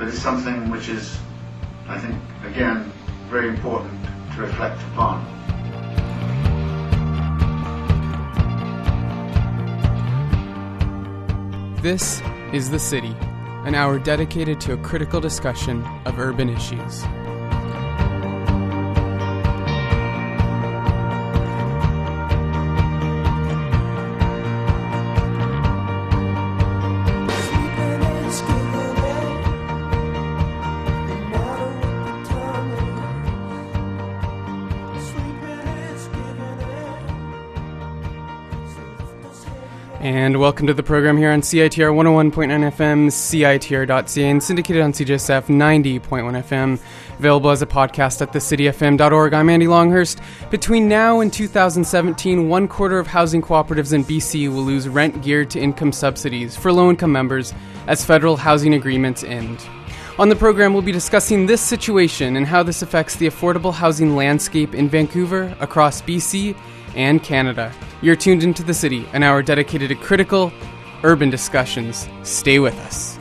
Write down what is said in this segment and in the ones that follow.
that is something which is, I think, again, very important to reflect upon. This is The City, an hour dedicated to a critical discussion of urban issues. Welcome to the program here on CITR 101.9 FM, CITR.ca, and syndicated on CJSF 90.1 FM. Available as a podcast at thecityfm.org. I'm Andy Longhurst. Between now and 2017, one quarter of housing cooperatives in BC will lose rent geared to income subsidies for low income members as federal housing agreements end. On the program, we'll be discussing this situation and how this affects the affordable housing landscape in Vancouver, across BC, and Canada. You're tuned into the city, an hour dedicated to critical urban discussions. Stay with us.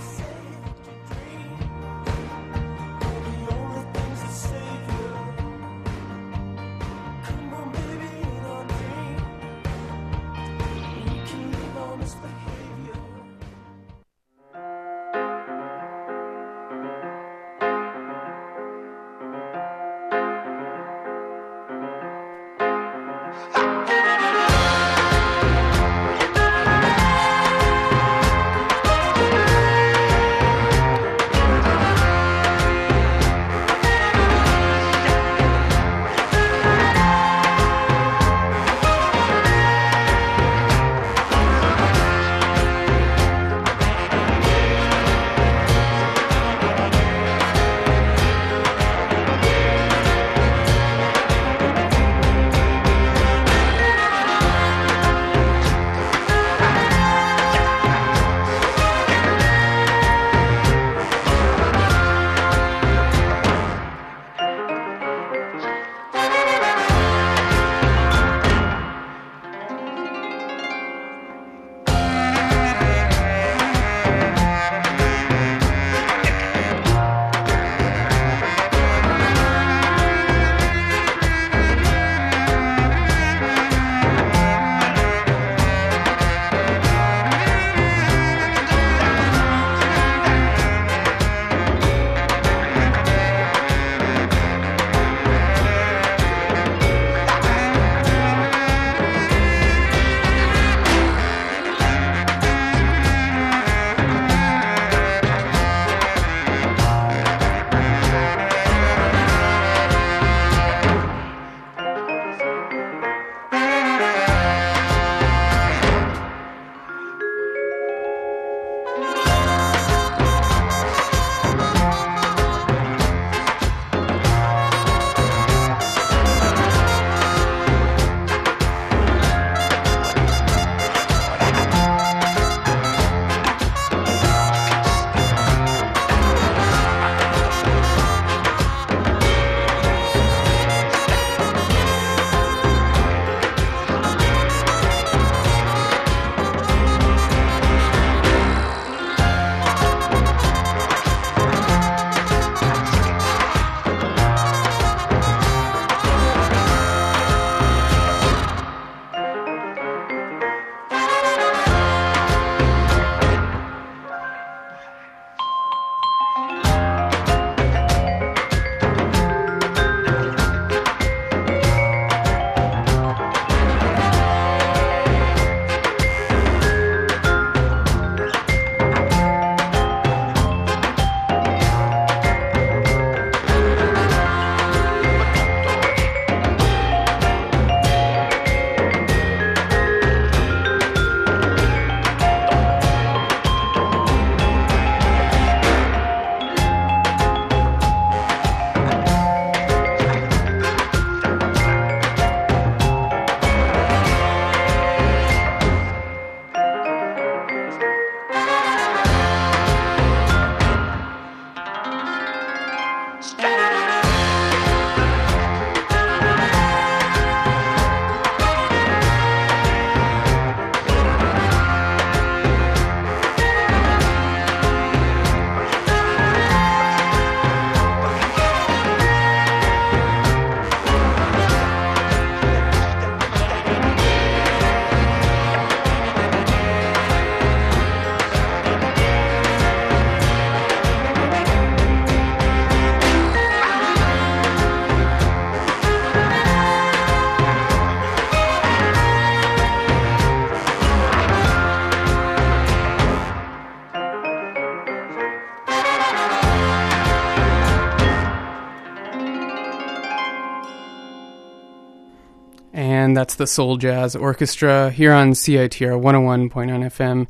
The Soul Jazz Orchestra here on CITR 101.9 FM.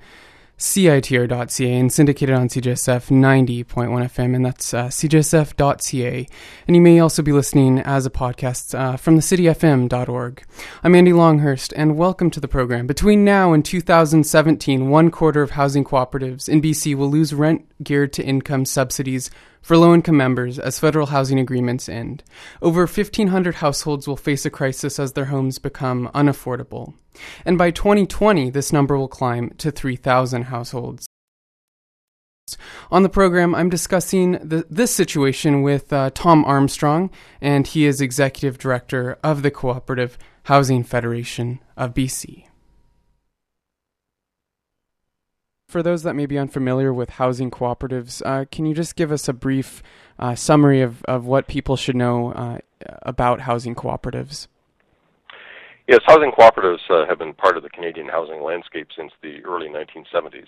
CITR.ca and syndicated on CJSF 90.1 FM, and that's uh, CJSF.ca. And you may also be listening as a podcast uh, from the cityfm.org. I'm Andy Longhurst, and welcome to the program. Between now and 2017, one quarter of housing cooperatives in BC will lose rent geared to income subsidies for low income members as federal housing agreements end. Over 1,500 households will face a crisis as their homes become unaffordable. And by 2020, this number will climb to 3,000 households. On the program, I'm discussing the, this situation with uh, Tom Armstrong, and he is Executive Director of the Cooperative Housing Federation of BC. For those that may be unfamiliar with housing cooperatives, uh, can you just give us a brief uh, summary of, of what people should know uh, about housing cooperatives? Yes, housing cooperatives uh, have been part of the Canadian housing landscape since the early 1970s.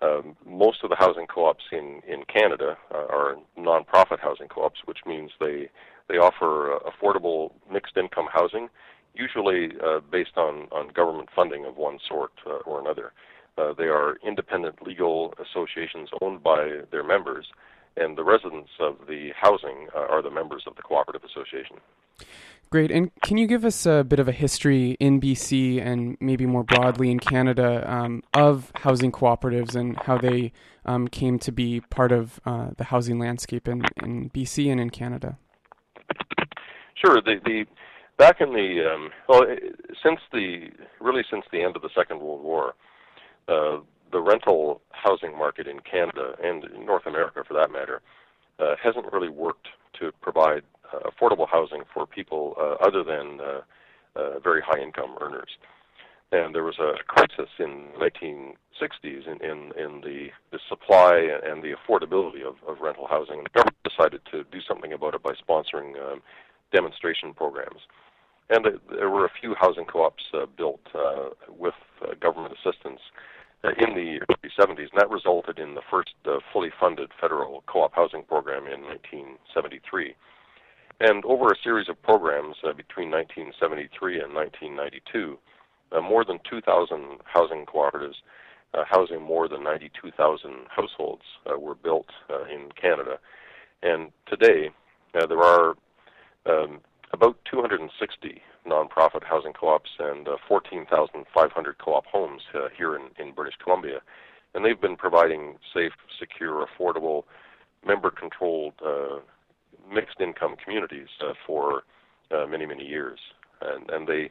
Um, most of the housing co-ops in, in Canada uh, are non-profit housing co-ops, which means they they offer uh, affordable mixed income housing, usually based on, on government funding of one sort or another. Uh, they are independent legal associations owned by their members, and the residents of the housing uh, are the members of the cooperative association. Great. And can you give us a bit of a history in BC and maybe more broadly in Canada um, of housing cooperatives and how they um, came to be part of uh, the housing landscape in, in BC and in Canada? Sure. The, the back in the um, well, since the really since the end of the Second World War, uh, the rental housing market in Canada and in North America, for that matter, uh, hasn't really worked to provide uh, affordable housing for people uh, other than uh, uh, very high income earners. And there was a crisis in the 1960s in, in, in the, the supply and the affordability of, of rental housing. And the government decided to do something about it by sponsoring um, demonstration programs. And there were a few housing co-ops uh, built uh, with uh, government assistance uh, in the early 70s, and that resulted in the first uh, fully funded federal co-op housing program in 1973. And over a series of programs uh, between 1973 and 1992, uh, more than 2,000 housing cooperatives uh, housing more than 92,000 households uh, were built in Canada. And today, there are um, about 260 nonprofit housing co-ops and uh, 14,500 co-op homes uh, here in, in British Columbia. And they've been providing safe, secure, affordable, member-controlled, uh, mixed-income communities uh, for uh, many, many years. And, and they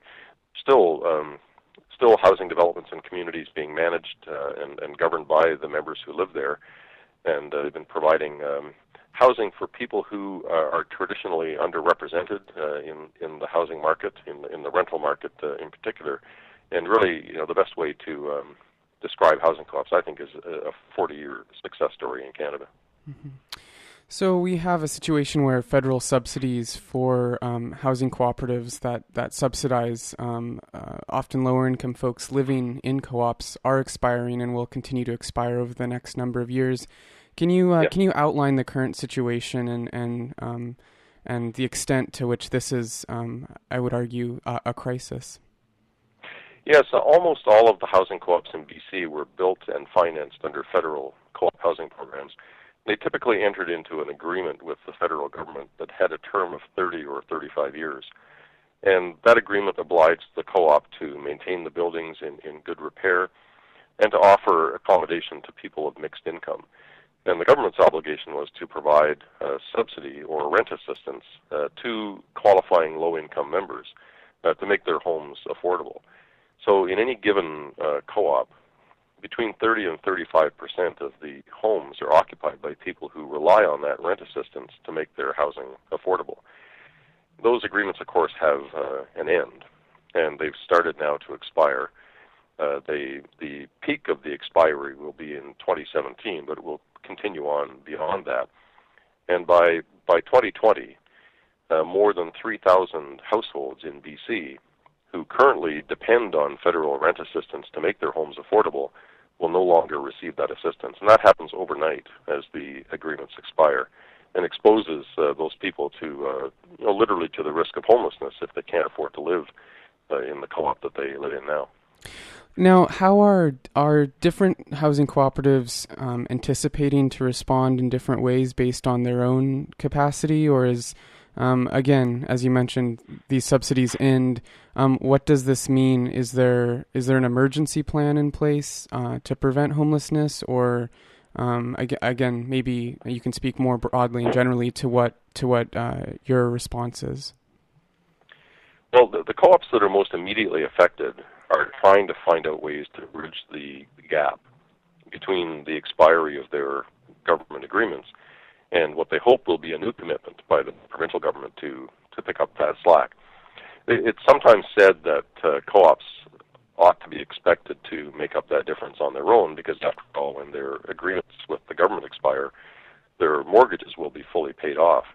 still um, still housing developments and communities being managed uh, and, and governed by the members who live there. And uh, they've been providing um, housing for people who uh, are traditionally underrepresented uh, in in the housing market, in in the rental market uh, in particular, and really, you know, the best way to um, describe housing co-ops, I think, is a 40-year success story in Canada. Mm-hmm. So we have a situation where federal subsidies for um, housing cooperatives that that subsidize um, uh, often lower income folks living in co-ops are expiring and will continue to expire over the next number of years. Can you uh, can you outline the current situation and and um, and the extent to which this is, um, I would argue, uh, a crisis? Yes, almost all of the housing co-ops in BC were built and financed under federal co-op housing programs. They typically entered into an agreement with the federal government that had a term of 30 or 35 years. And that agreement obliged the co-op to maintain the buildings in, in good repair and to offer accommodation to people of mixed income. And the government's obligation was to provide uh, subsidy or rent assistance uh, to qualifying low-income members uh, to make their homes affordable. So, in any given uh, co-op, between 30 and 35 percent of the homes are occupied by people who rely on that rent assistance to make their housing affordable. Those agreements, of course, have uh, an end, and they've started now to expire. Uh, they, the peak of the expiry will be in 2017, but it will continue on beyond that. And by by 2020, uh, more than 3,000 households in BC who currently depend on federal rent assistance to make their homes affordable will no longer receive that assistance. And that happens overnight as the agreements expire and exposes uh, those people to uh, you know, literally to the risk of homelessness if they can't afford to live uh, in the co-op that they live in now. Now, how are are different housing cooperatives um, anticipating to respond in different ways based on their own capacity, or is um, again, as you mentioned, these subsidies end. Um, what does this mean? Is there is there an emergency plan in place uh, to prevent homelessness, or um, again, maybe you can speak more broadly and generally to what to what uh, your response is. Well, the, the co-ops that are most immediately affected are trying to find out ways to bridge the gap between the expiry of their government agreements and what they hope will be a new commitment by the provincial government to, to pick up that slack. It's sometimes said that uh, co-ops ought to be expected to make up that difference on their own because, after all, when their agreements with the government expire, their mortgages will be fully paid off.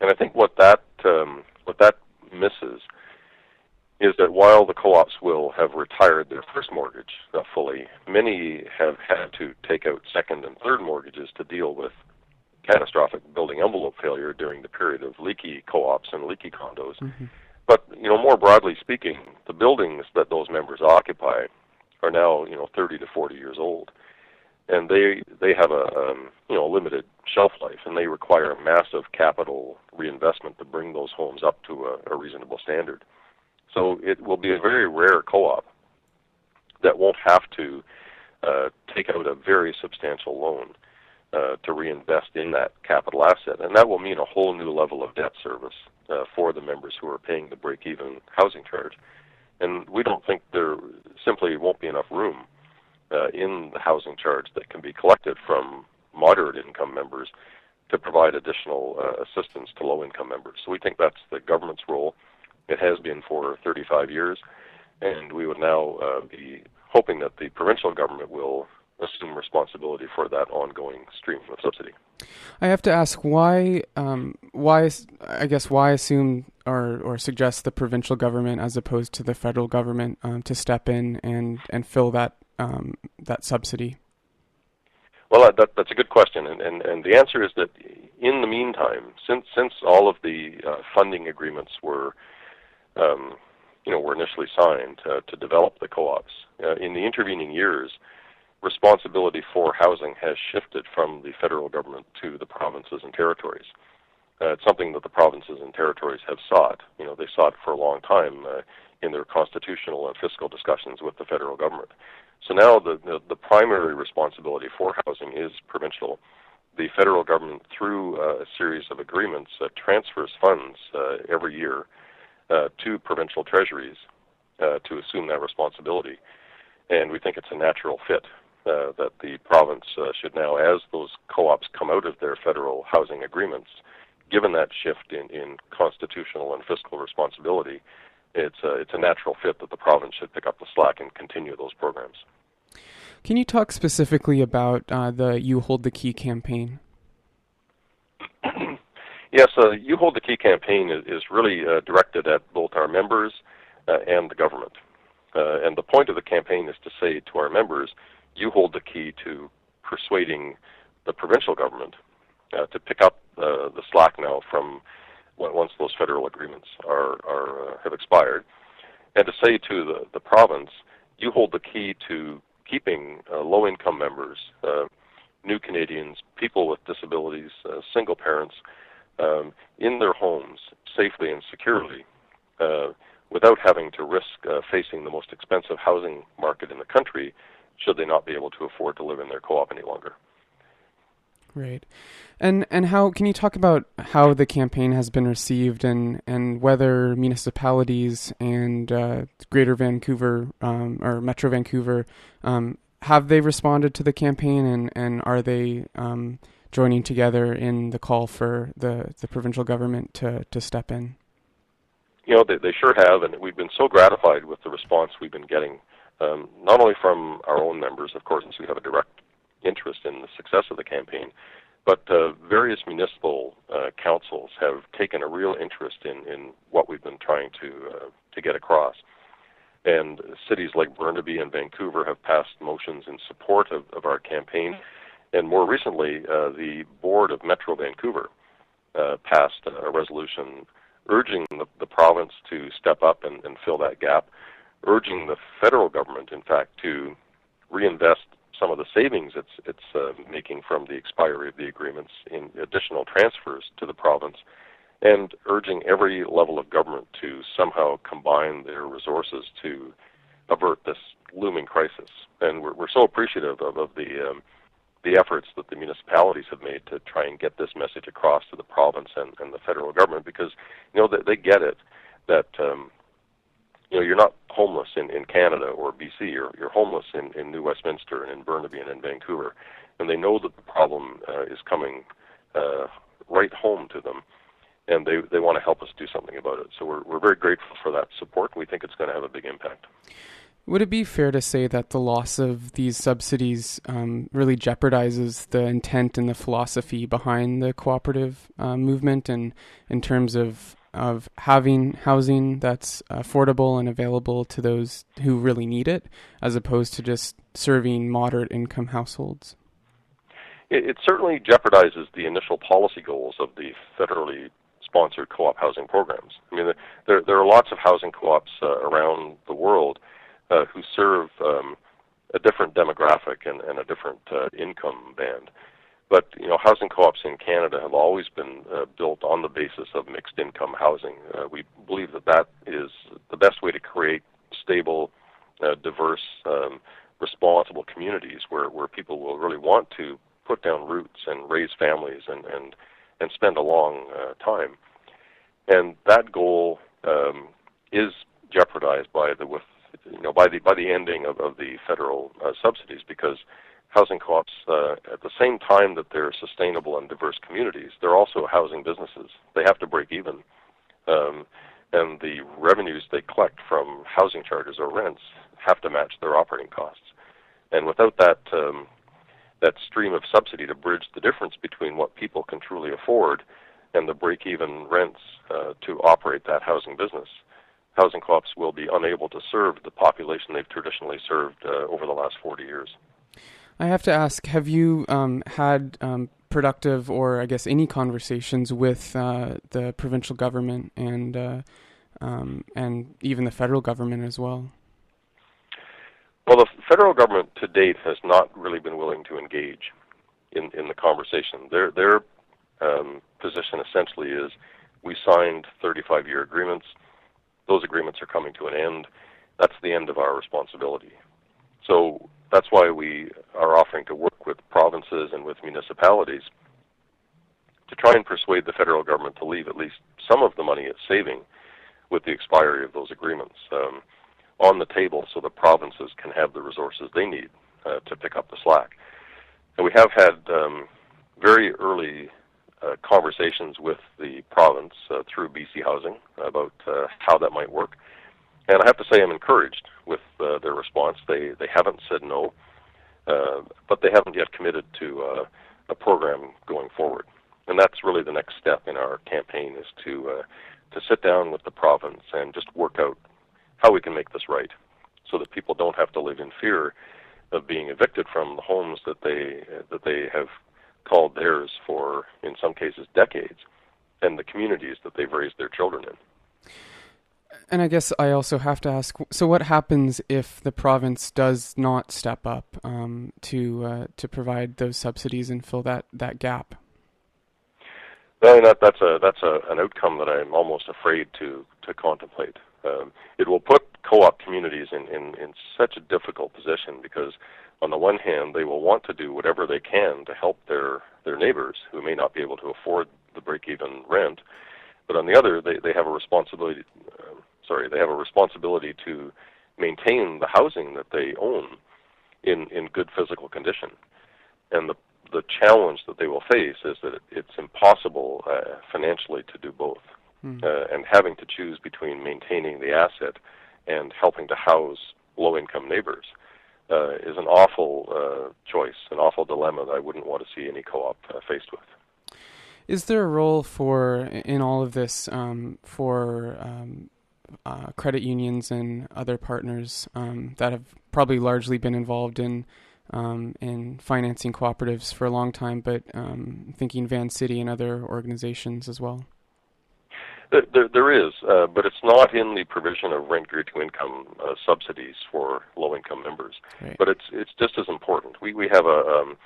And I think what that um, what that misses is that while the co-ops will have retired their first mortgage uh, fully, many have had to take out second and third mortgages to deal with catastrophic building envelope failure during the period of leaky co-ops and leaky condos. Mm-hmm. But you know, more broadly speaking, the buildings that those members occupy are now you know 30 to 40 years old, and they they have a um, you know limited shelf life, and they require massive capital reinvestment to bring those homes up to a, a reasonable standard. So it will be a very rare co-op that won't have to uh, take out a very substantial loan uh, to reinvest in that capital asset, and that will mean a whole new level of debt service uh, for the members who are paying the break-even housing charge. And we don't think there simply won't be enough room uh, in the housing charge that can be collected from moderate income members to provide additional uh, assistance to low income members. So we think that's the government's role. It has been for 35 years, and we would now uh, be hoping that the provincial government will assume responsibility for that ongoing stream of subsidy. I have to ask why, um, why I guess why assume or or suggest the provincial government as opposed to the federal government um, to step in and and fill that um, that subsidy. Well, that, that's a good question, and, and and the answer is that in the meantime, since since all of the uh, funding agreements were um, you know, were initially signed uh, to develop the co-ops. Uh, in the intervening years, responsibility for housing has shifted from the federal government to the provinces and territories. Uh, it's something that the provinces and territories have sought. You know, they sought for a long time uh, in their constitutional and fiscal discussions with the federal government. So now the, the, the primary responsibility for housing is provincial. The federal government, through uh, a series of agreements, uh, transfers funds uh, every year uh, to provincial treasuries to assume that responsibility. And we think it's a natural fit uh, that the province uh, should now, as those co-ops come out of their federal housing agreements, given that shift in, in constitutional and fiscal responsibility, it's a, it's a natural fit that the province should pick up the slack and continue those programs. Can you talk specifically about uh, the You Hold the Key campaign? Yes, uh, You Hold the Key campaign is, is really uh, directed at both our members uh, and the government. Uh, and the point of the campaign is to say to our members, you hold the key to persuading the provincial government uh, to pick up uh, the slack now from once those federal agreements are, are have expired, and to say to the, the province, you hold the key to keeping low-income members, new Canadians, people with disabilities, single parents, um, in their homes safely and securely uh, without having to risk uh, facing the most expensive housing market in the country should they not be able to afford to live in their co-op any longer. Right. And and how can you talk about how the campaign has been received and, and whether municipalities and uh, Greater Vancouver um, or Metro Vancouver um, have they responded to the campaign and, and are they um, joining together in the call for the, the provincial government to, to step in? You know, they, they sure have, and we've been so gratified with the response we've been getting, um, not only from our own members, of course, since we have a direct interest in the success of the campaign, but uh, various municipal uh, councils have taken a real interest in, in what we've been trying to uh, to get across. And cities like Burnaby and Vancouver have passed motions in support of, of our campaign. And more recently, uh, the board of Metro Vancouver uh, passed a resolution urging the, the province to step up and, and fill that gap, urging the federal government, in fact, to reinvest some of the savings it's it's uh, making from the expiry of the agreements in additional transfers to the province, and urging every level of government to somehow combine their resources to avert this looming crisis. And we're, we're so appreciative of, of the um, the efforts that the municipalities have made to try and get this message across to the province and, and the federal government because you know they, they get it that um, you know you're not homeless in, in Canada or BC you're you're homeless in, in New Westminster and in Burnaby and in Vancouver. And they know that the problem uh, is coming uh, right home to them. And they they want to help us do something about it. So we're we're very grateful for that support. We think it's going to have a big impact. Would it be fair to say that the loss of these subsidies um, really jeopardizes the intent and the philosophy behind the cooperative uh, movement, and in terms of of having housing that's affordable and available to those who really need it, as opposed to just serving moderate income households? It, it certainly jeopardizes the initial policy goals of the federally sponsored co-op housing programs. I mean, there there are lots of housing co-ops uh, around the world uh, who serve um, a different demographic and, and a different uh, income band. But you know, housing co-ops in Canada have always been uh, built on the basis of mixed income housing. Uh, we believe that that is the best way to create stable, uh, diverse, um, responsible communities where, where people will really want to put down roots and raise families and and and spend a long uh, time. And that goal um, is jeopardized by the with you know, by the by the ending of, of the federal uh, subsidies, because housing co-ops, uh, at the same time that they're sustainable and diverse communities, they're also housing businesses. They have to break even, um, and the revenues they collect from housing charges or rents have to match their operating costs. And without that um, that stream of subsidy to bridge the difference between what people can truly afford and the break-even rents uh, to operate that housing business, housing co-ops will be unable to serve the population they've traditionally served uh, over the last 40 years. I have to ask: Have you um, had um, productive, or I guess any conversations with uh, the provincial government and uh, um, and even the federal government as well? Well, the federal government to date has not really been willing to engage in in the conversation. Their their um, position essentially is, we signed 35-year agreements those agreements are coming to an end. That's the end of our responsibility. So that's why we are offering to work with provinces and with municipalities to try and persuade the federal government to leave at least some of the money it's saving with the expiry of those agreements um, on the table so the provinces can have the resources they need uh, to pick up the slack. And we have had um, very early uh, conversations with the province uh, through BC Housing about uh, how that might work. And I have to say I'm encouraged with uh, their response. They they haven't said no, uh, but they haven't yet committed to uh, a program going forward. And that's really the next step in our campaign is to uh, to sit down with the province and just work out how we can make this right, so that people don't have to live in fear of being evicted from the homes that they that they have called theirs for, in some cases, decades, and the communities that they've raised their children in. And I guess I also have to ask: so, what happens if the province does not step up um, to uh, to provide those subsidies and fill that, that gap? I mean, that, that's a that's a, an outcome that I'm almost afraid to to contemplate. Um, it will put co-op communities in, in, in such a difficult position because on the one hand, they will want to do whatever they can to help their their neighbors who may not be able to afford the break-even rent, but on the other, they they have a responsibility. Sorry, they have a responsibility to maintain the housing that they own in in good physical condition, and the the challenge that they will face is that it's impossible uh, financially to do both, mm. uh, and having to choose between maintaining the asset and helping to house low-income neighbors uh, is an awful uh, choice, an awful dilemma that I wouldn't want to see any co-op uh, faced with. Is there a role for in all of this um, for um, uh, credit unions and other partners um, that have probably largely been involved in um, in financing cooperatives for a long time, but um, thinking Vancity and other organizations as well? There, there is, uh, but it's not in the provision of rent geared to income uh, subsidies for low income members. Right. But it's it's just as important. We we have a um,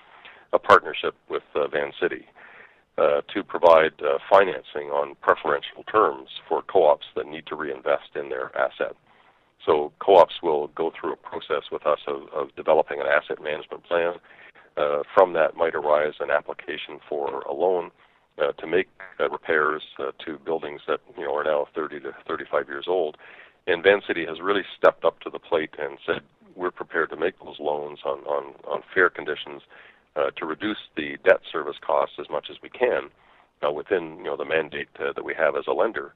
a partnership with uh, Vancity uh, to provide uh, financing on preferential terms for co-ops that need to reinvest in their asset. So co-ops will go through a process with us of, of developing an asset management plan. Uh, from that might arise an application for a loan uh, to make uh, repairs to buildings that you know are now 30 to 35 years old. And Vancity has really stepped up to the plate and said we're prepared to make those loans on on, on fair conditions uh, to reduce the debt service costs as much as we can uh, within you know the mandate uh, that we have as a lender,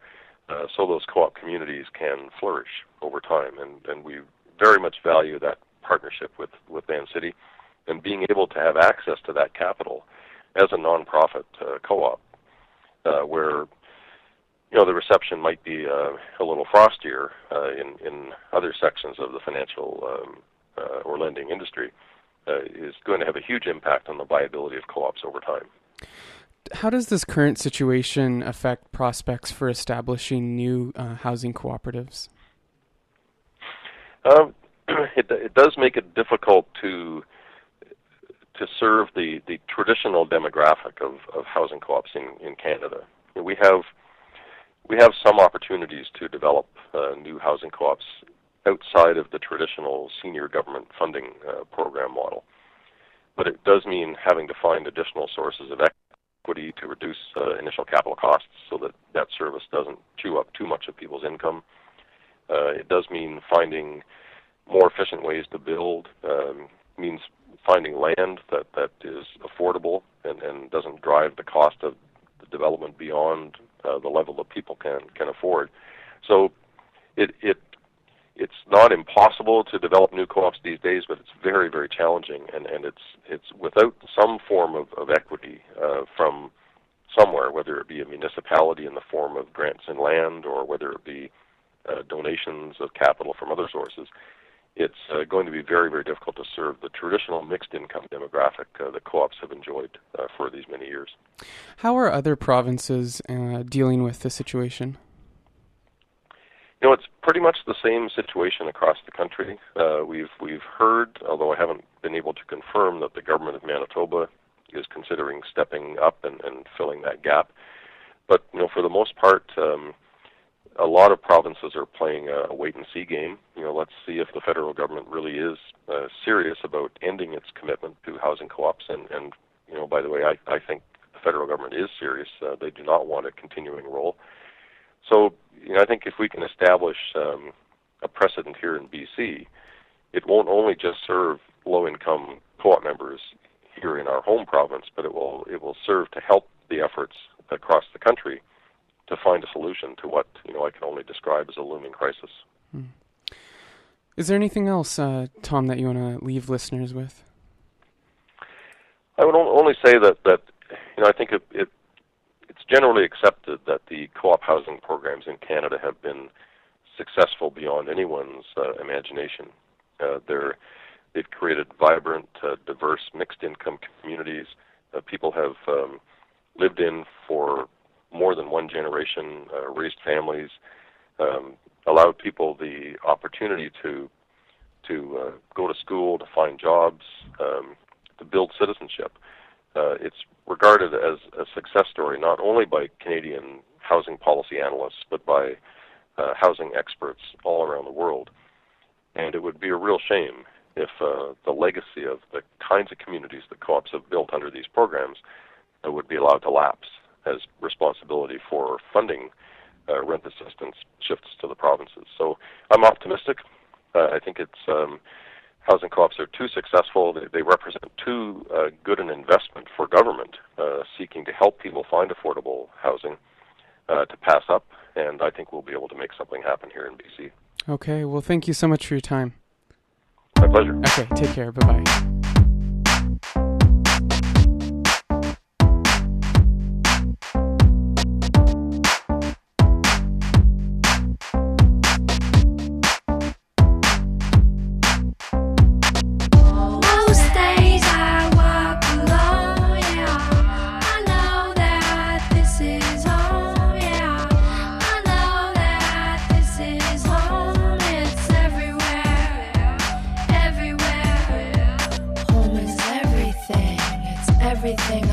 uh, so those co-op communities can flourish over time. And and we very much value that partnership with with Vancity and being able to have access to that capital as a nonprofit uh, co-op, uh, where you know the reception might be uh, a little frostier uh, in in other sections of the financial um, uh, or lending industry, uh, is going to have a huge impact on the viability of co-ops over time. How does this current situation affect prospects for establishing new housing cooperatives? Um, it, it does make it difficult to to serve the, the traditional demographic of, of housing co-ops in, in Canada. We have we have some opportunities to develop uh, new housing co-ops outside of the traditional senior government funding uh, program model. But it does mean having to find additional sources of equity to reduce uh, initial capital costs so that that service doesn't chew up too much of people's income. Uh, it does mean finding more efficient ways to build, um, means finding land that, that is affordable and, and doesn't drive the cost of the development beyond uh, the level that people can, can afford. So it, it it's not impossible to develop new co-ops these days, but it's very, very challenging, and, and it's it's without some form of, of equity uh, from somewhere, whether it be a municipality in the form of grants and land or whether it be uh, donations of capital from other sources it's uh, going to be very, very difficult to serve the traditional mixed income demographic uh, that co-ops have enjoyed uh, for these many years. How are other provinces uh, dealing with the situation? You know, it's pretty much the same situation across the country. Uh, we've we've heard, although I haven't been able to confirm, that the government of Manitoba is considering stepping up and, and filling that gap. But you know, for the most part. Um, a lot of provinces are playing a wait and see game. You know, let's see if the federal government really is uh, serious about ending its commitment to housing co-ops. And, and you know, by the way, I, I think the federal government is serious. Uh, they do not want a continuing role. So, you know, I think if we can establish um, a precedent here in BC, it won't only just serve low-income co-op members here in our home province, but it will it will serve to help the efforts across the country to find a solution to what you know I can only describe as a looming crisis. Hmm. Is there anything else, uh, Tom, that you want to leave listeners with? I would only say that that you know I think it, it generally accepted that the co-op housing programs in Canada have been successful beyond anyone's uh, imagination. Uh, they're they've created vibrant, uh, diverse, mixed income communities. Uh, people have um, lived in for more than one generation, uh, raised families, um, allowed people the opportunity to to uh, go to school, to find jobs, um, to build citizenship. Uh, it's regarded as a success story not only by Canadian housing policy analysts but by uh, housing experts all around the world. And it would be a real shame if uh, the legacy of the kinds of communities that co-ops have built under these programs uh, would be allowed to lapse as responsibility for funding uh, rent assistance shifts to the provinces. So I'm optimistic. Uh, I think it's um, housing co-ops are too successful. They, they represent too uh, good an investment for government uh, seeking to help people find affordable housing uh, to pass up. And I think we'll be able to make something happen here in BC. Okay. Well, thank you so much for your time. My pleasure. Okay. Take care. Bye bye. Everything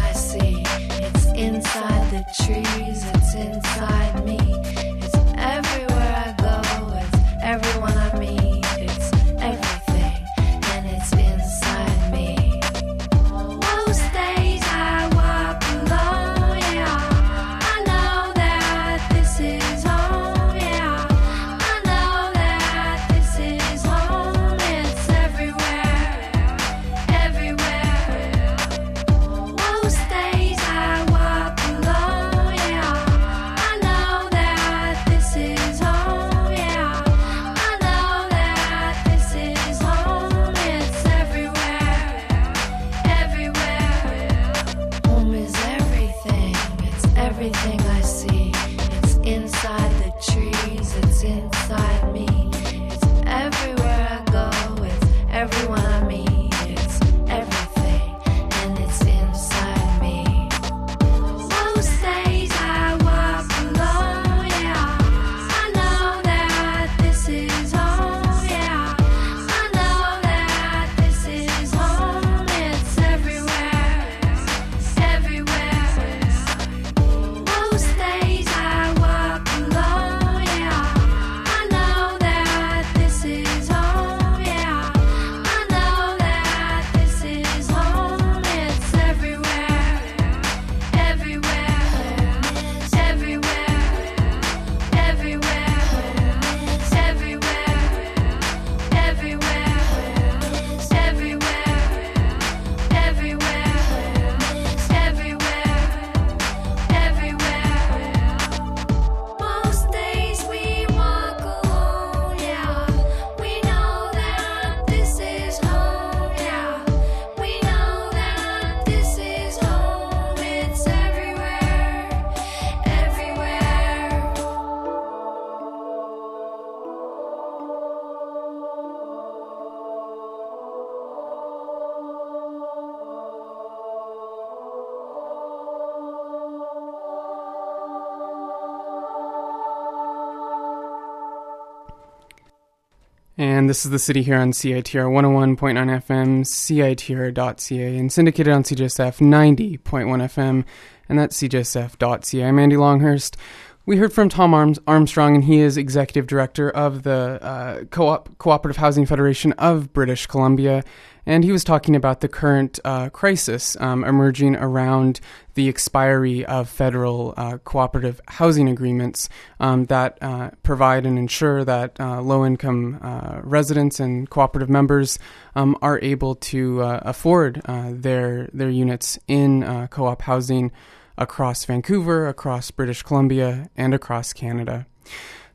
And this is the city here on CITR 101.9 FM, CITR.ca, and syndicated on CJSF 90.1 FM, and that's CJSF.ca. I'm Andy Longhurst. We heard from Tom Arms- Armstrong, and he is executive director of the uh, Co-op Cooperative Housing Federation of British Columbia, and he was talking about the current uh, crisis um, emerging around the expiry of federal uh, cooperative housing agreements um, that uh, provide and ensure that uh, low-income uh, residents and cooperative members um, are able to uh, afford their their units in uh, co-op housing across Vancouver, across British Columbia, and across Canada.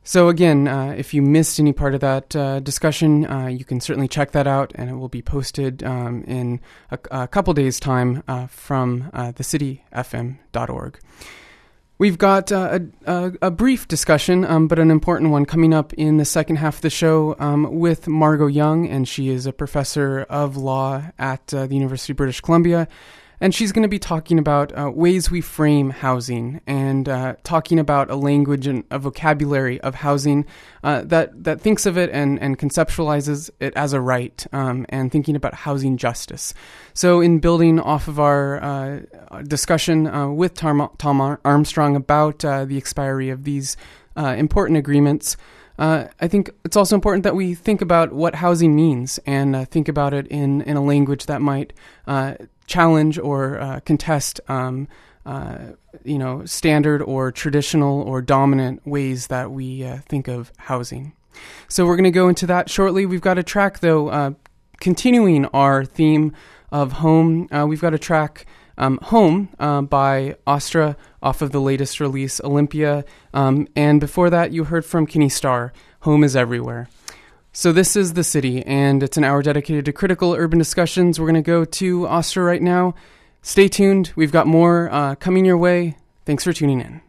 So, again, uh, if you missed any part of that uh, discussion, uh, you can certainly check that out, and it will be posted um, in a, a couple days' time uh, from uh, thecityfm.org. We've got uh, a, a, a brief discussion, um, but an important one coming up in the second half of the show um, with Margot Young, and she is a professor of law at the University of British Columbia. And she's going to be talking about uh, ways we frame housing and uh, talking about a language and a vocabulary of housing uh, that, that thinks of it and, and conceptualizes it as a right um, and thinking about housing justice. So, in building off of our uh, discussion uh, with Tom, Armstrong about uh, the expiry of these important agreements, uh, I think it's also important that we think about what housing means and uh, think about it in, in a language that might uh, challenge or uh, contest, um, uh, you know, standard or traditional or dominant ways that we uh, think of housing. So we're going to go into that shortly. We've got a track though, continuing our theme of home. we've got a track. Um, Home uh, by Austra off of the latest release, Olympia. Um, and before that, you heard from Kenny Starr, Home is Everywhere. So this is The City, and it's an hour dedicated to critical urban discussions. We're going to go to Austra right now. Stay tuned. We've got more uh, coming your way. Thanks for tuning in.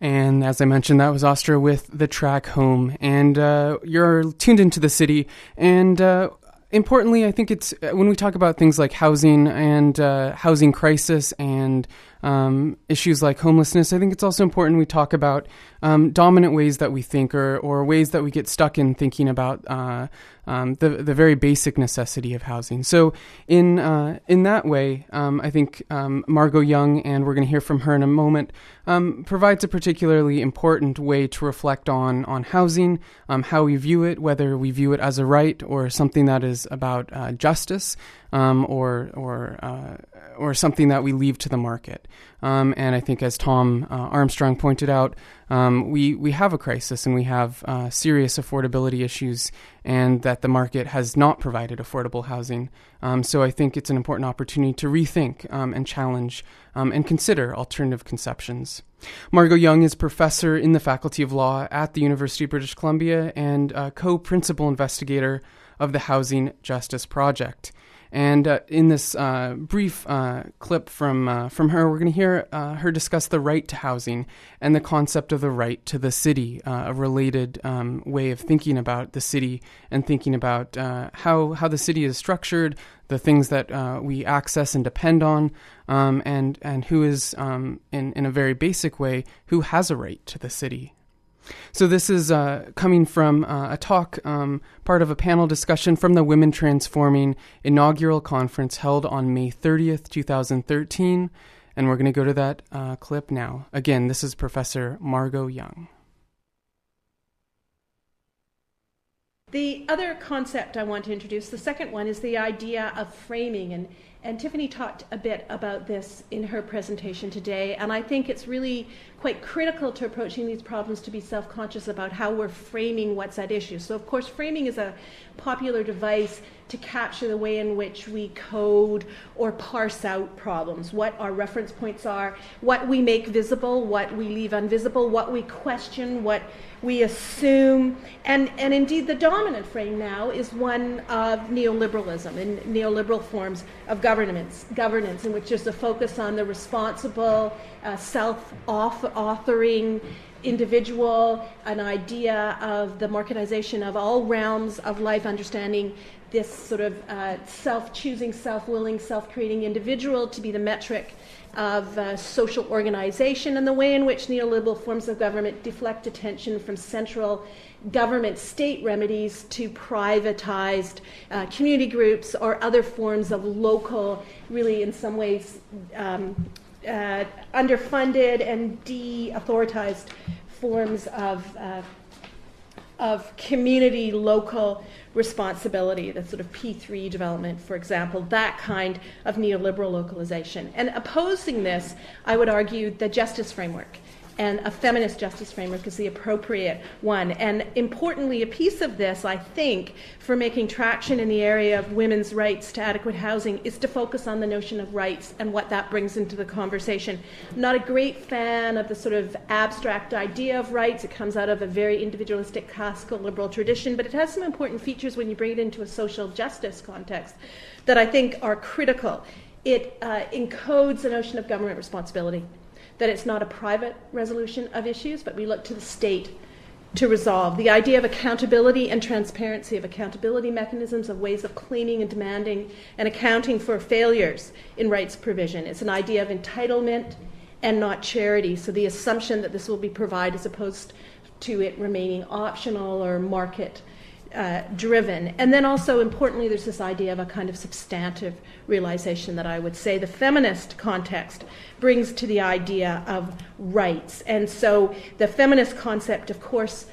And as I mentioned, that was Austra with the track Home. And uh, you're tuned into the city. And uh, importantly, I think it's when we talk about things like housing and uh, housing crisis and um, issues like homelessness, I think it's also important we talk about um, dominant ways that we think or, or ways that we get stuck in thinking about uh, um, the, the very basic necessity of housing. So, in, uh, in that way, um, I think um, Margot Young, and we're going to hear from her in a moment, um, provides a particularly important way to reflect on, on housing, how we view it, whether we view it as a right or something that is about uh, justice um, or or uh, or something that we leave to the market. Um, and I think, as Tom uh, Armstrong pointed out, um, we we have a crisis and we have uh, serious affordability issues, and that the market has not provided affordable housing. Um, so I think it's an important opportunity to rethink um, and challenge um, and consider alternative conceptions. Margot Young is professor in the Faculty of Law at the University of British Columbia and co-principal investigator of the Housing Justice Project. And uh, in this uh, brief uh, clip from uh, from her, we're going to hear uh, her discuss the right to housing and the concept of the right to the city, uh, a related um, way of thinking about the city and thinking about how how the city is structured, the things that we access and depend on, um, and and who is um, in in a very basic way who has a right to the city so this is uh, coming from uh, a talk, um, part of a panel discussion from the Women Transforming inaugural conference held on May 30th, 2013. And we're going to go to that uh, clip now. Again, this is Professor Margot Young. The other concept I want to introduce, the second one, is the idea of framing. And and Tiffany talked a bit about this in her presentation today, and I think it's really quite critical to approaching these problems to be self conscious about how we're framing what's at issue. So, of course, framing is a popular device to capture the way in which we code or parse out problems, what our reference points are, what we make visible, what we leave invisible, what we question, what we assume. And, and indeed, the dominant frame now is one of neoliberalism and neoliberal forms of governance, governance in which there's a focus on the responsible, uh, self authoring individual, an idea of the marketization of all realms of life, understanding this sort of uh, self choosing, self willing, self creating individual to be the metric of uh, social organization and the way in which neoliberal forms of government deflect attention from central government state remedies to privatized uh, community groups or other forms of local, really in some ways um, uh, underfunded and de authoritized forms of, uh, of community local responsibility, the sort of P3 development, for example, that kind of neoliberal localization. And opposing this, I would argue the justice framework and a feminist justice framework is the appropriate one. And importantly, a piece of this, I think, for making traction in the area of women's rights to adequate housing is to focus on the notion of rights and what that brings into the conversation. I'm not a great fan of the sort of abstract idea of rights. It comes out of a very individualistic classical liberal tradition, but it has some important features when you bring it into a social justice context that I think are critical. It uh, encodes the notion of government responsibility that it's not a private resolution of issues, but we look to the state to resolve. The idea of accountability and transparency, of accountability mechanisms, of ways of claiming and demanding and accounting for failures in rights provision. It's an idea of entitlement and not charity. So the assumption that this will be provided as opposed to it remaining optional or market uh, driven. And then also, importantly, there's this idea of a kind of substantive realization that I would say the feminist context brings to the idea of rights. And so the feminist concept, of course,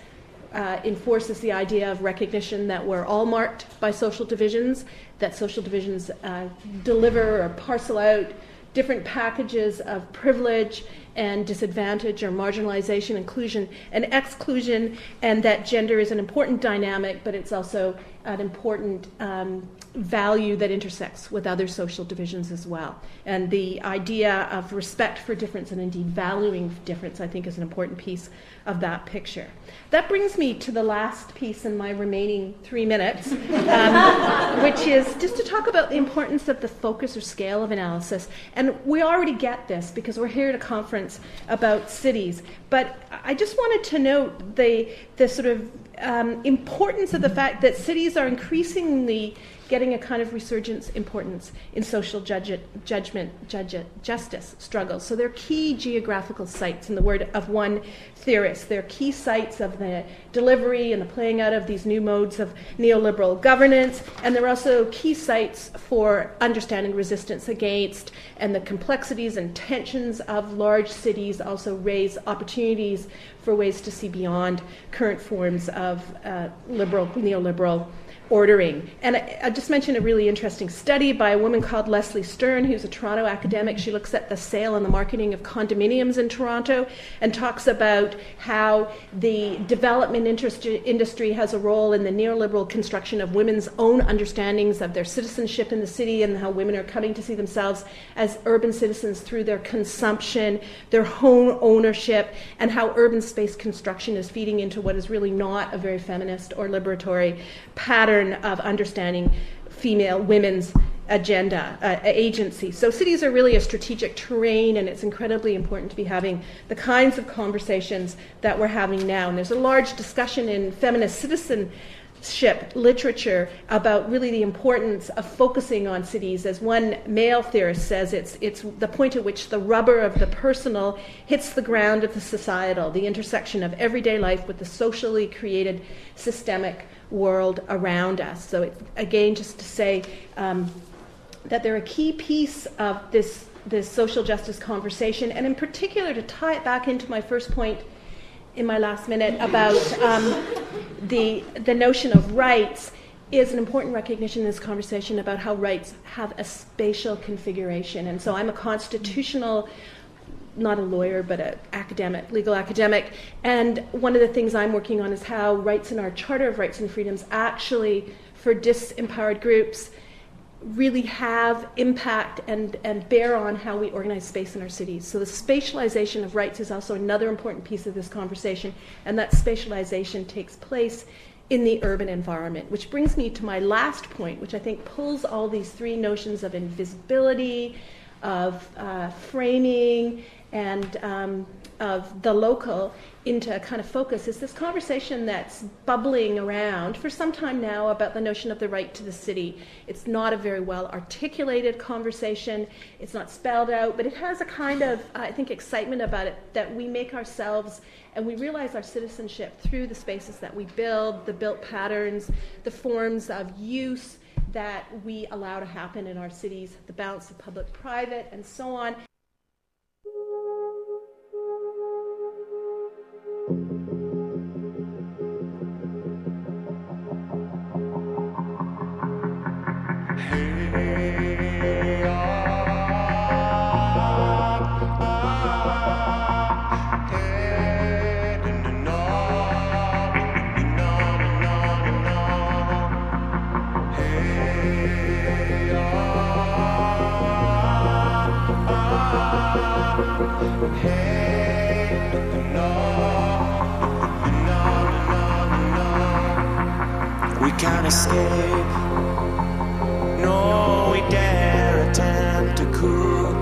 uh, enforces the idea of recognition that we're all marked by social divisions, that social divisions uh, deliver or parcel out different packages of privilege and disadvantage or marginalization, inclusion and exclusion, and that gender is an important dynamic, but it's also an important um, value that intersects with other social divisions as well. And the idea of respect for difference and indeed valuing difference, I think, is an important piece of that picture. That brings me to the last piece in my remaining three minutes, um, which is just to talk about the importance of the focus or scale of analysis. And we already get this because we're here at a conference about cities. But I just wanted to note the, the sort of um, importance of the fact that cities are increasingly getting a kind of resurgence importance in social judge, judgment, judge, justice struggles. So they're key geographical sites, in the word of one theorist. They're key sites of the delivery and the playing out of these new modes of neoliberal governance, and they're also key sites for understanding resistance against and the complexities and tensions of large cities also raise opportunities for ways to see beyond current forms of uh, liberal, neoliberal ordering. And I, I, just mentioned a really interesting study by a woman called Leslie Kern, who's a Toronto academic. She looks at the sale and the marketing of condominiums in Toronto and talks about how the development industry has a role in the neoliberal construction of women's own understandings of their citizenship in the city and how women are coming to see themselves as urban citizens through their consumption, their home ownership, and how urban space construction is feeding into what is really not a very feminist or liberatory pattern pattern of understanding female women's agenda uh, agency so cities are really a strategic terrain and it's incredibly important to be having the kinds of conversations that we're having now and there's a large discussion in feminist citizenship literature about really the importance of focusing on cities. As one male theorist says, it's, it's the point at which the rubber of the personal hits the ground of the societal, the intersection of everyday life with the socially created systemic world around us. So, again, just to say um, that they're a key piece of this, this social justice conversation, and in particular, to tie it back into my first point in my last minute about um, the, the notion of rights is an important recognition in this conversation about how rights have a spatial configuration. And so I'm a constitutional not a lawyer, but an academic, legal academic. And one of the things I'm working on is how rights in our Charter of Rights and Freedoms actually, for disempowered groups, really have impact and, and bear on how we organize space in our cities. So the spatialization of rights is also another important piece of this conversation, and that spatialization takes place in the urban environment, which brings me to my last point, which I think pulls all these three notions of invisibility, of uh, framing, and um, of the local into a kind of focus is this conversation that's bubbling around for some time now about the notion of the right to the city. It's not a very well articulated conversation, it's not spelled out, but it has a kind of, I think, excitement about it that we make ourselves and we realize our citizenship through the spaces that we build, the built patterns, the forms of use that we allow to happen in our cities, the balance of public private, and so on. Can't escape. No, we dare attempt a coup.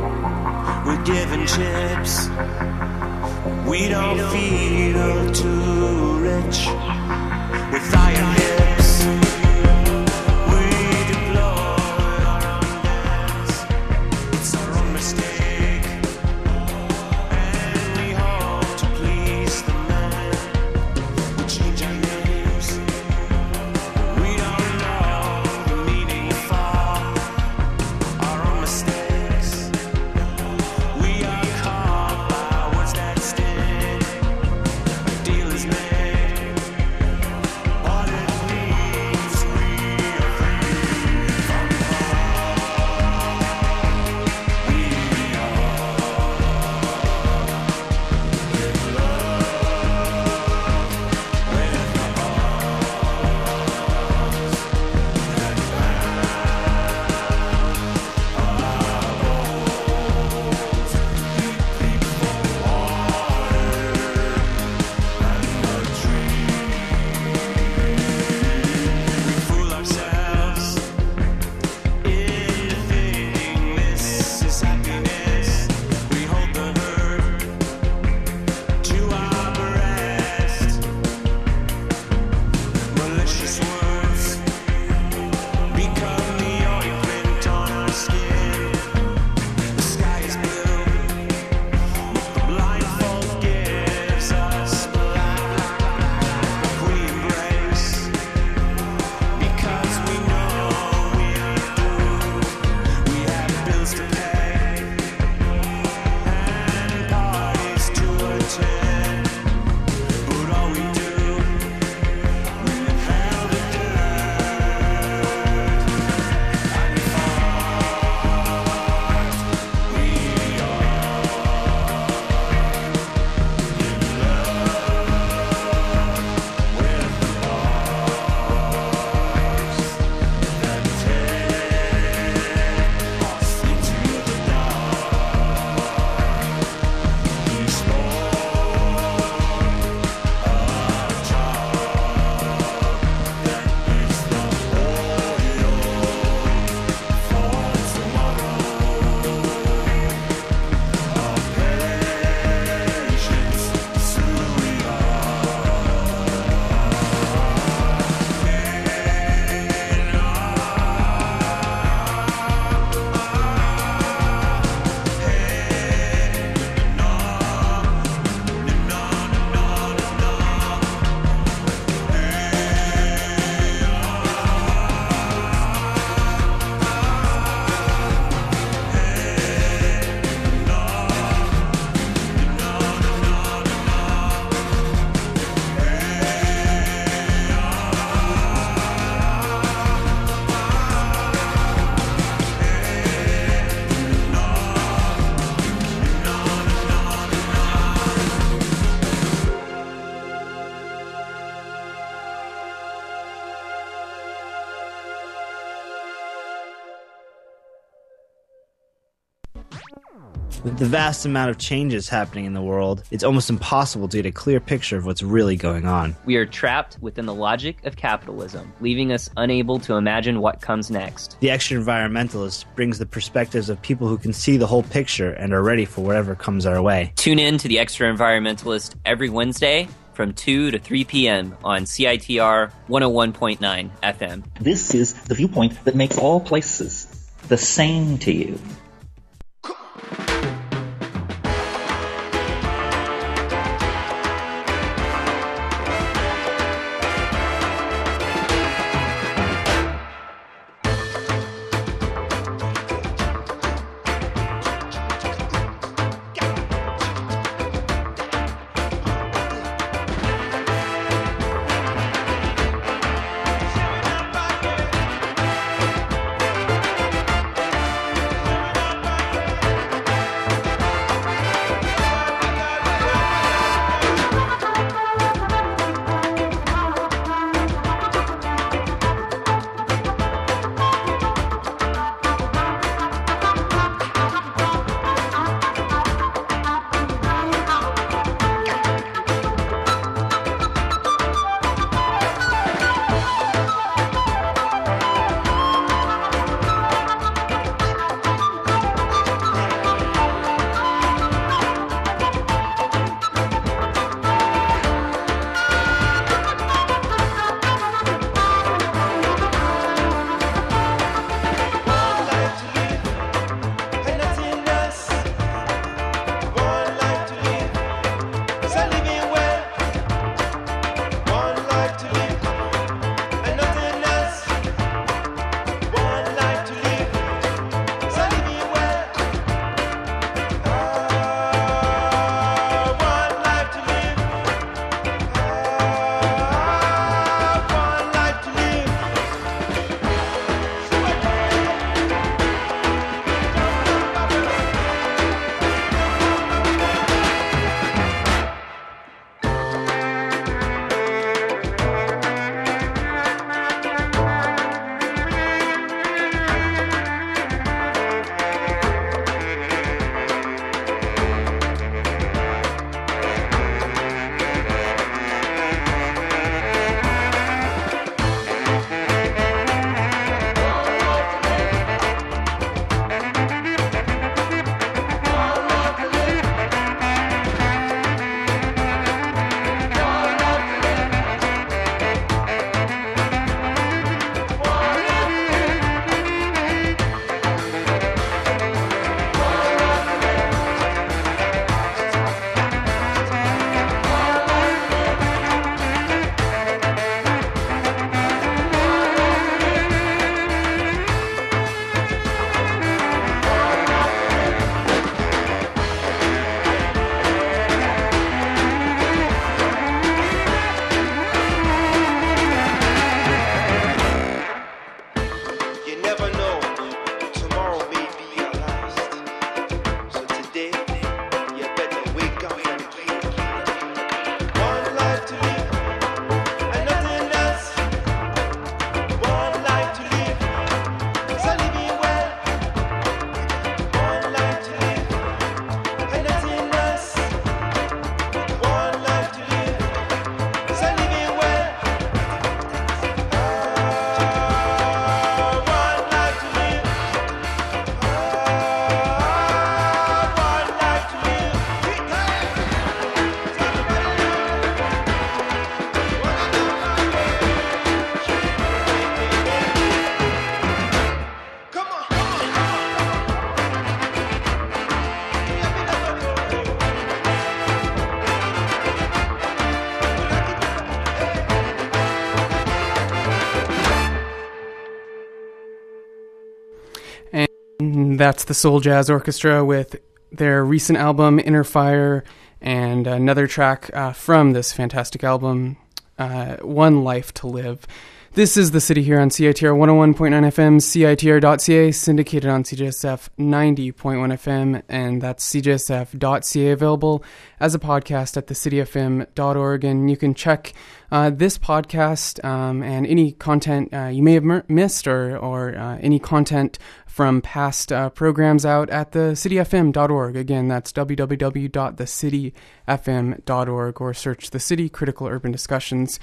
We're given chips. We don't feel too rich with iron With the vast amount of changes happening in the world, it's almost impossible to get a clear picture of what's really going on. We are trapped within the logic of capitalism, leaving us unable to imagine what comes next. The extra environmentalist brings the perspectives of people who can see the whole picture and are ready for whatever comes our way. Tune in to the Extra Environmentalist every Wednesday from 2 to 3 p.m. on CITR 101.9 FM. This is the viewpoint that makes all places the same to you. That's the Souljazz Orchestra with their recent album Inner Fire and another track uh, from this fantastic album, uh, One Life to Live. This is the city here on CITR 101.9 FM, CITR.ca, syndicated on CJSF 90.1 FM, and that's CJSF.ca, available as a podcast at thecityfm.org. And you can check uh, this podcast um, and any content uh, you may have missed or, or uh, any content from past uh, programs out at the cityfm.org. Again, that's www.thecityfm.org or search the City Critical Urban Discussions.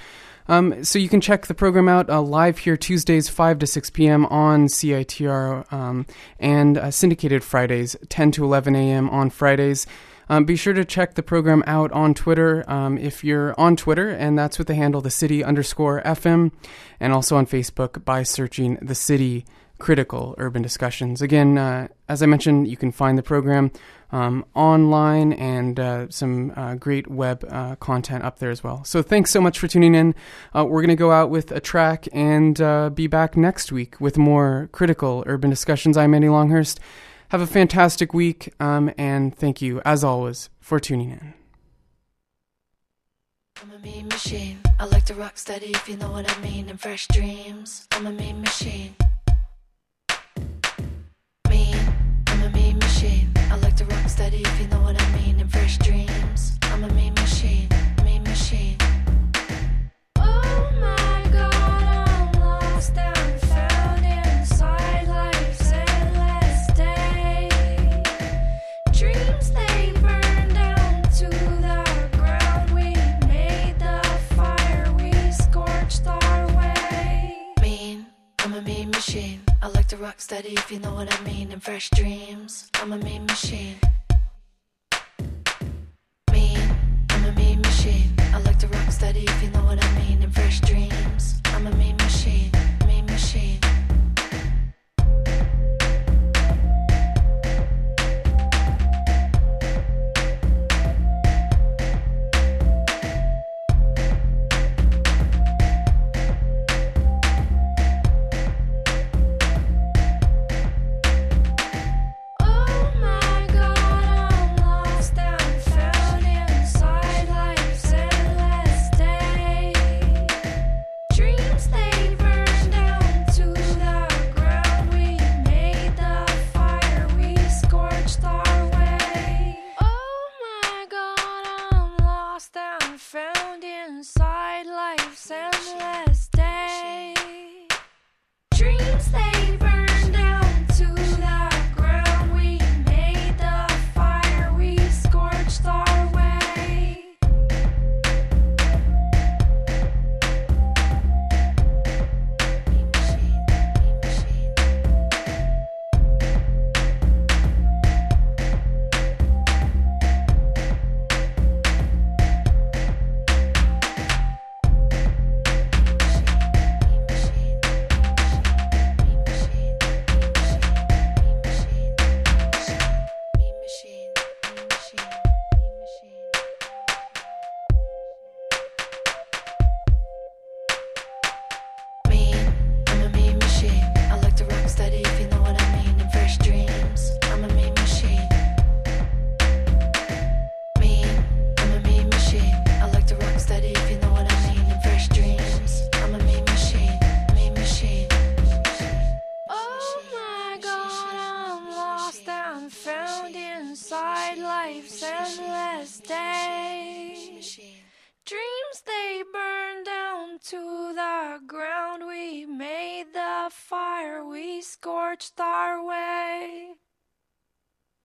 Um, so you can check the program out uh, live here Tuesdays 5 to 6 p.m. on CITR um, and uh, syndicated Fridays 10 to 11 a.m. on Fridays. Um, be sure to check the program out on Twitter um, if you're on Twitter, and that's with the handle the city underscore FM, and also on Facebook by searching the city critical urban discussions. Again, uh, as I mentioned, you can find the program um, online and uh, some uh, great web uh, content up there as well. So thanks so much for tuning in. Uh, we're going to go out with a track and uh, be back next week with more critical urban discussions. I'm Andy Longhurst. Have a fantastic week, um, and thank you, as always, for tuning in. I'm a mean machine. I like to rock steady if you know what I mean. And fresh dreams. I'm a mean machine. Mean. I'm a mean machine. I like to rock steady if you know what I mean. And fresh dreams. I'm a mean machine. Mean machine. Oh my god, I'm lost and found inside life's endless day. Dreams they burn down to the ground. We made the fire, we scorched our way. Mean, I'm a mean machine. I like to rock steady if you know what I mean. And fresh dreams, I'm a mean machine. Mean, I'm a mean machine. I like to rock steady if you know what I mean. And fresh dreams, I'm a mean machine. Mean machine. Ground. We